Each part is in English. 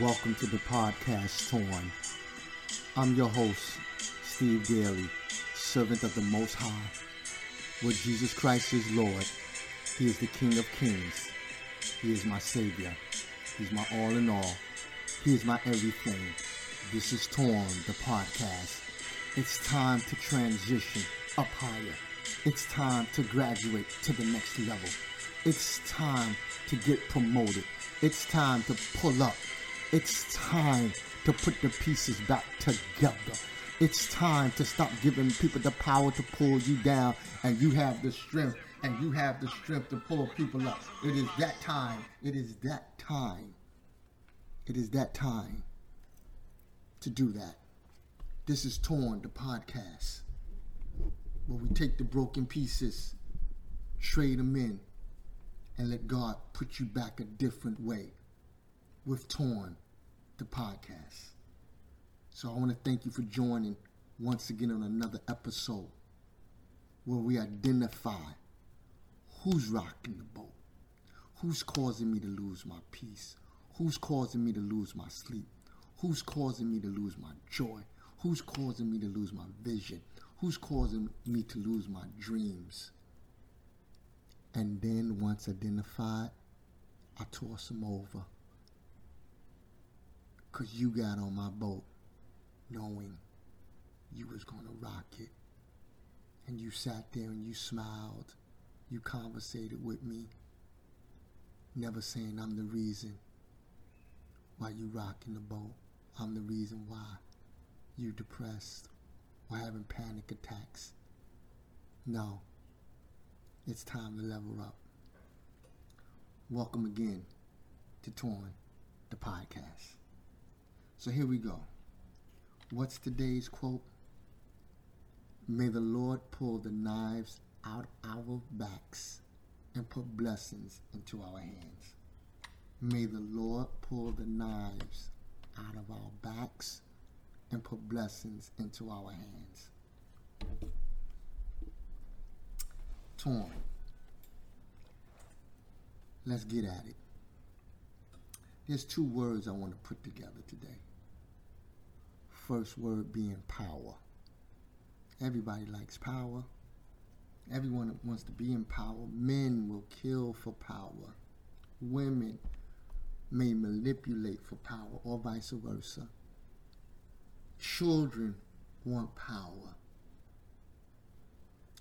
Welcome to the podcast Torn. I'm your host, Steve Daly, servant of the Most High. With Jesus Christ is Lord, He is the King of Kings. He is my Savior. He's my all in all. He is my everything. This is Torn, the podcast. It's time to transition up higher. It's time to graduate to the next level. It's time to get promoted. It's time to pull up. It's time to put the pieces back together. It's time to stop giving people the power to pull you down and you have the strength and you have the strength to pull people up. It is that time. It is that time. It is that time to do that. This is Torn, the podcast, where we take the broken pieces, trade them in, and let God put you back a different way with Torn, the podcast. So I want to thank you for joining once again on another episode where we identify who's rocking the boat, who's causing me to lose my peace, who's causing me to lose my sleep, who's causing me to lose my joy, who's causing me to lose my vision, who's causing me to lose my dreams. And then once identified, I toss them over. Cause you got on my boat knowing you was gonna rock it. And you sat there and you smiled. You conversated with me. Never saying I'm the reason why you rocking the boat. I'm the reason why you depressed or having panic attacks. No. It's time to level up. Welcome again to Torn, the podcast. So here we go. What's today's quote? May the Lord pull the knives out our backs and put blessings into our hands. May the Lord pull the knives out of our backs and put blessings into our hands. Torn. Let's get at it. There's two words I want to put together today. First word being power. Everybody likes power. Everyone wants to be in power. Men will kill for power. Women may manipulate for power or vice versa. Children want power.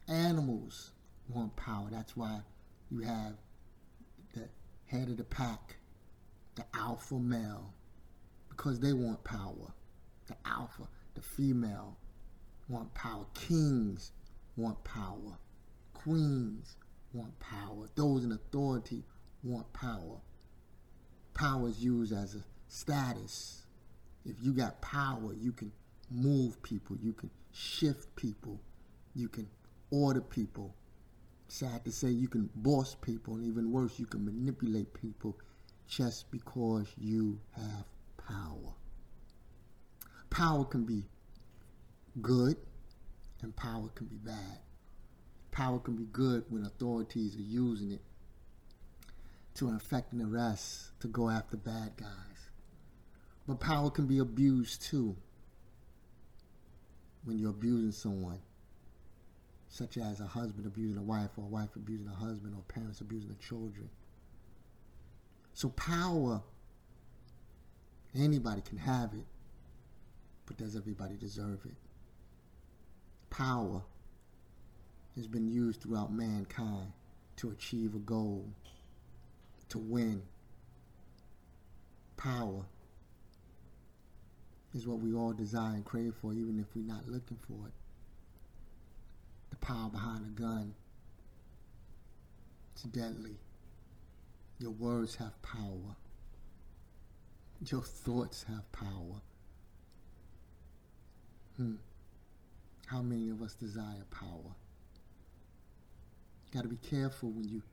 Animals want power. That's why you have the head of the pack, the alpha male, because they want power. The alpha, the female want power. Kings want power. Queens want power. Those in authority want power. Power is used as a status. If you got power, you can move people, you can shift people, you can order people. Sad to say, you can boss people, and even worse, you can manipulate people just because you have power. Power can be good, and power can be bad. Power can be good when authorities are using it to infect and arrest, to go after bad guys. But power can be abused too when you're abusing someone, such as a husband abusing a wife, or a wife abusing a husband, or parents abusing the children. So power, anybody can have it, but does everybody deserve it? Power has been used throughout mankind to achieve a goal, to win. Power is what we all desire and crave for, even if we're not looking for it. The power behind a gun. It's deadly. Your words have power. Your thoughts have power. Hmm. How many of us desire power? Got to be careful when you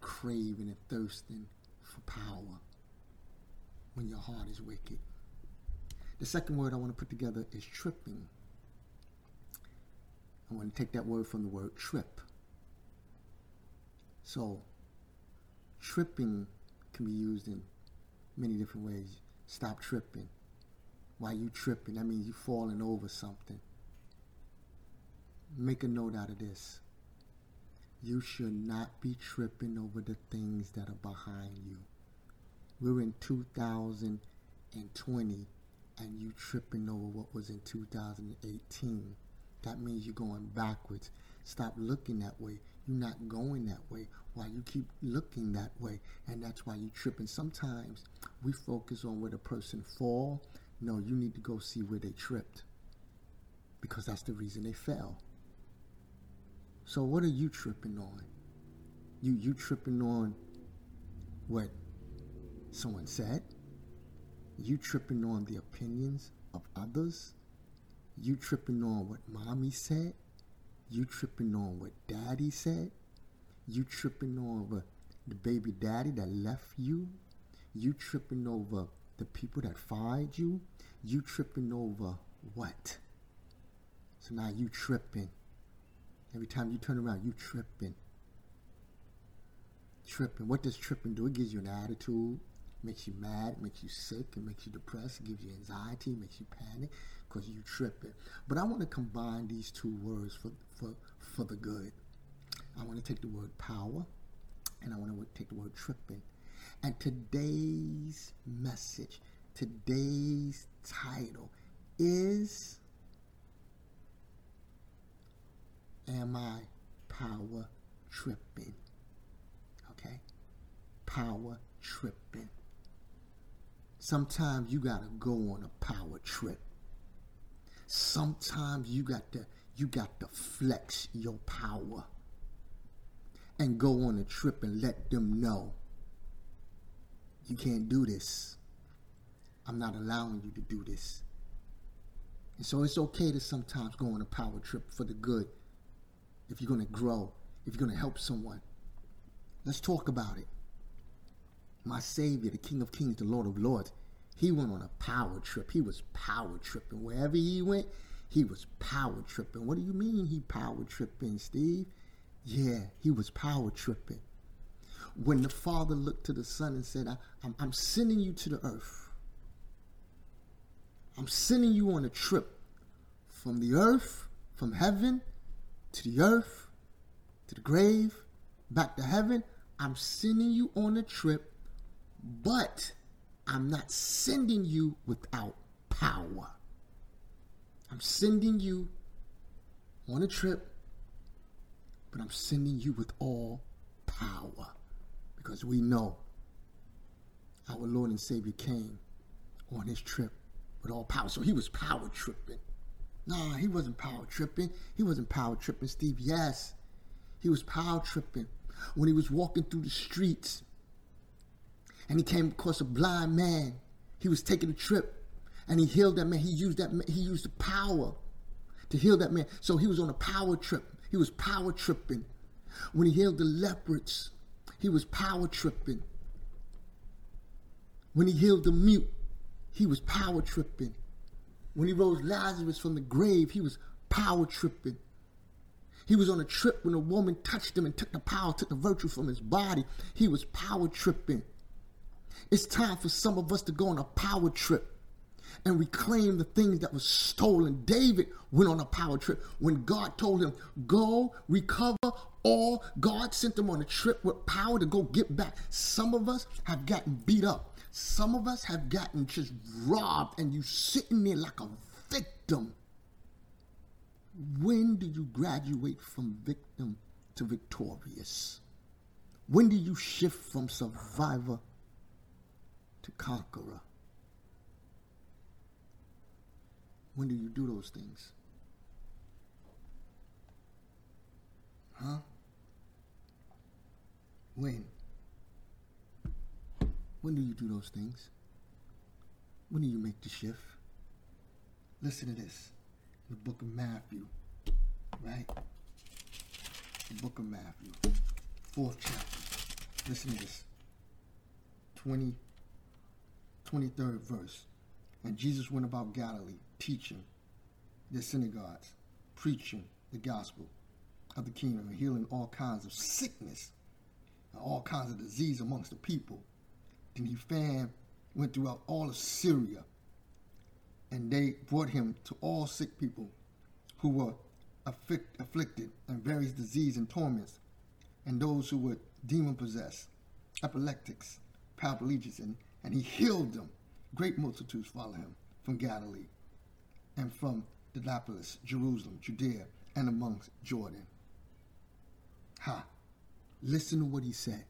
craving and thirsting for power when your heart is wicked. The second word I want to put together is tripping. I want to take that word from the word trip. So, tripping can be used in many different ways. Stop tripping. While you tripping, that means you falling over something. Make a note out of this. You should not be tripping over the things that are behind you. We're in 2020 and you tripping over what was in 2018. That means you're going backwards. Stop looking that way. You're not going that way. Why you keep looking that way, and that's why you tripping. Sometimes we focus on where the person fall. No, you need to go see where they tripped, because that's the reason they fell. So what are you tripping on? You you tripping on what someone said? You tripping on the opinions of others? You tripping on what mommy said? You tripping on what daddy said? You tripping over the baby daddy that left you? You tripping over the people that find you? You tripping over what? So now you tripping. Every time you turn around, you tripping. Tripping. What does tripping do? It gives you an attitude makes you mad, makes you sick, it makes you depressed, gives you anxiety, makes you panic because you tripping. But I want to combine these two words for, for, for the good. I want to take the word power and I want to take the word tripping. And today's message, today's title is Am I Power Tripping? Okay? Power Tripping. Sometimes you gotta go on a power trip. Sometimes you got to you got to flex your power and go on a trip and let them know you can't do this. I'm not allowing you to do this. And so it's okay to sometimes go on a power trip for the good if you're going to grow, if you're going to help someone. Let's talk about it my Savior, the King of Kings, the Lord of Lords, he went on a power trip. He was power tripping. Wherever he went, he was power tripping. What do you mean he power tripping, Steve? Yeah, he was power tripping. When the Father looked to the Son and said, I'm, I'm sending you to the earth. I'm sending you on a trip from the earth, from heaven to the earth, to the grave, back to heaven. I'm sending you on a trip but I'm not sending you without power. I'm sending you on a trip, but I'm sending you with all power because we know our Lord and Savior came on his trip with all power. So he was power tripping. Nah, he wasn't power tripping. He wasn't power tripping, Steve. Yes, he was power tripping when he was walking through the streets and he came across a blind man. He was taking a trip and he healed that man. He used that man. he used the power to heal that man. So he was on a power trip. He was power tripping. When he healed the leopards, he was power tripping. When he healed the mute, he was power tripping. When he rose Lazarus from the grave, he was power tripping. He was on a trip when a woman touched him and took the power, took the virtue from his body. He was power tripping. It's time for some of us to go on a power trip and reclaim the things that was stolen. David went on a power trip when God told him, Go recover all. God sent them on a trip with power to go get back. Some of us have gotten beat up. Some of us have gotten just robbed, and you sitting there like a victim. When do you graduate from victim to victorious? When do you shift from survivor to conqueror. When do you do those things? When? When do you do those things? When do you make the shift? Listen to this. The book of Matthew, right? The book of Matthew, fourth chapter. Listen to this. 20 23rd verse. And Jesus went about Galilee, teaching the synagogues, preaching the gospel of the kingdom, and healing all kinds of sickness, all kinds of disease amongst the people. Then he found went throughout all of Syria, and they brought him to all sick people who were afflict, afflicted and various disease and torments, and those who were demon possessed, epileptics, paraplegics, and, and he healed them. Great multitudes follow him from Galilee and from Decapolis, Jerusalem, Judea, and amongst Jordan. Ha! Listen to what he said.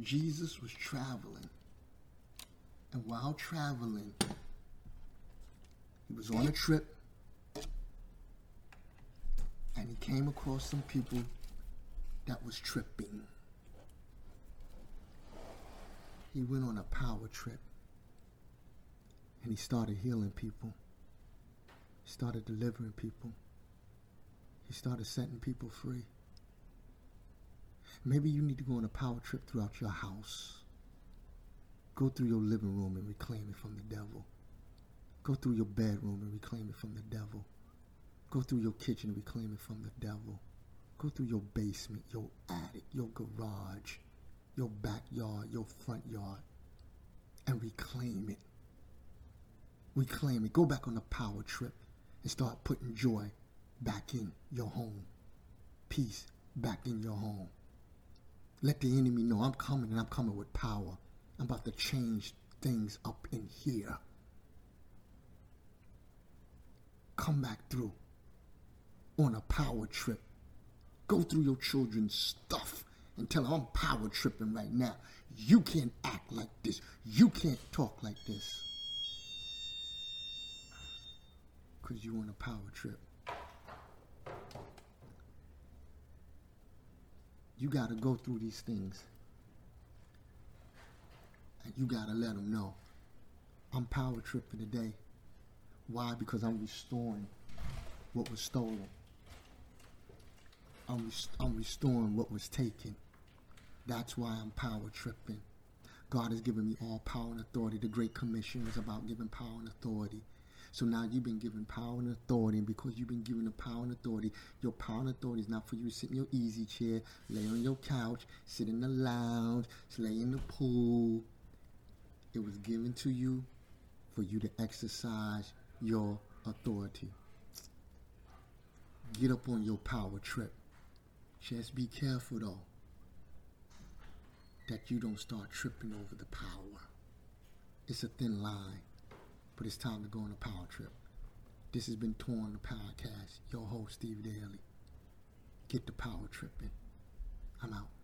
Jesus was traveling, and while traveling, he was on a trip, and he came across some people that was tripping. He went on a power trip, and he started healing people. He started delivering people. He started setting people free. Maybe you need to go on a power trip throughout your house. Go through your living room and reclaim it from the devil. Go through your bedroom and reclaim it from the devil. Go through your kitchen and reclaim it from the devil. Go through your basement, your attic, your garage, your backyard, your front yard, and reclaim it. Reclaim it. Go back on a power trip and start putting joy back in your home. Peace back in your home. Let the enemy know I'm coming and I'm coming with power. I'm about to change things up in here. Come back through on a power trip. Go through your children's stuff and tell them I'm power tripping right now. You can't act like this. You can't talk like this. Because you on a power trip. You got to go through these things. And you got to let them know I'm power tripping today. Why? Because I'm restoring what was stolen. I'm, rest- I'm restoring what was taken. That's why I'm power tripping. God has given me all power and authority. The Great Commission is about giving power and authority. So now you've been given power and authority, and because you've been given the power and authority, your power and authority is not for you to sit in your easy chair, lay on your couch, sit in the lounge, lay in the pool. It was given to you for you to exercise your authority. Get up on your power trip. Just be careful though that you don't start tripping over the power. It's a thin line but it's time to go on a power trip. This has been Torn the Podcast. Your host, Steve Daly. Get the power tripping. I'm out.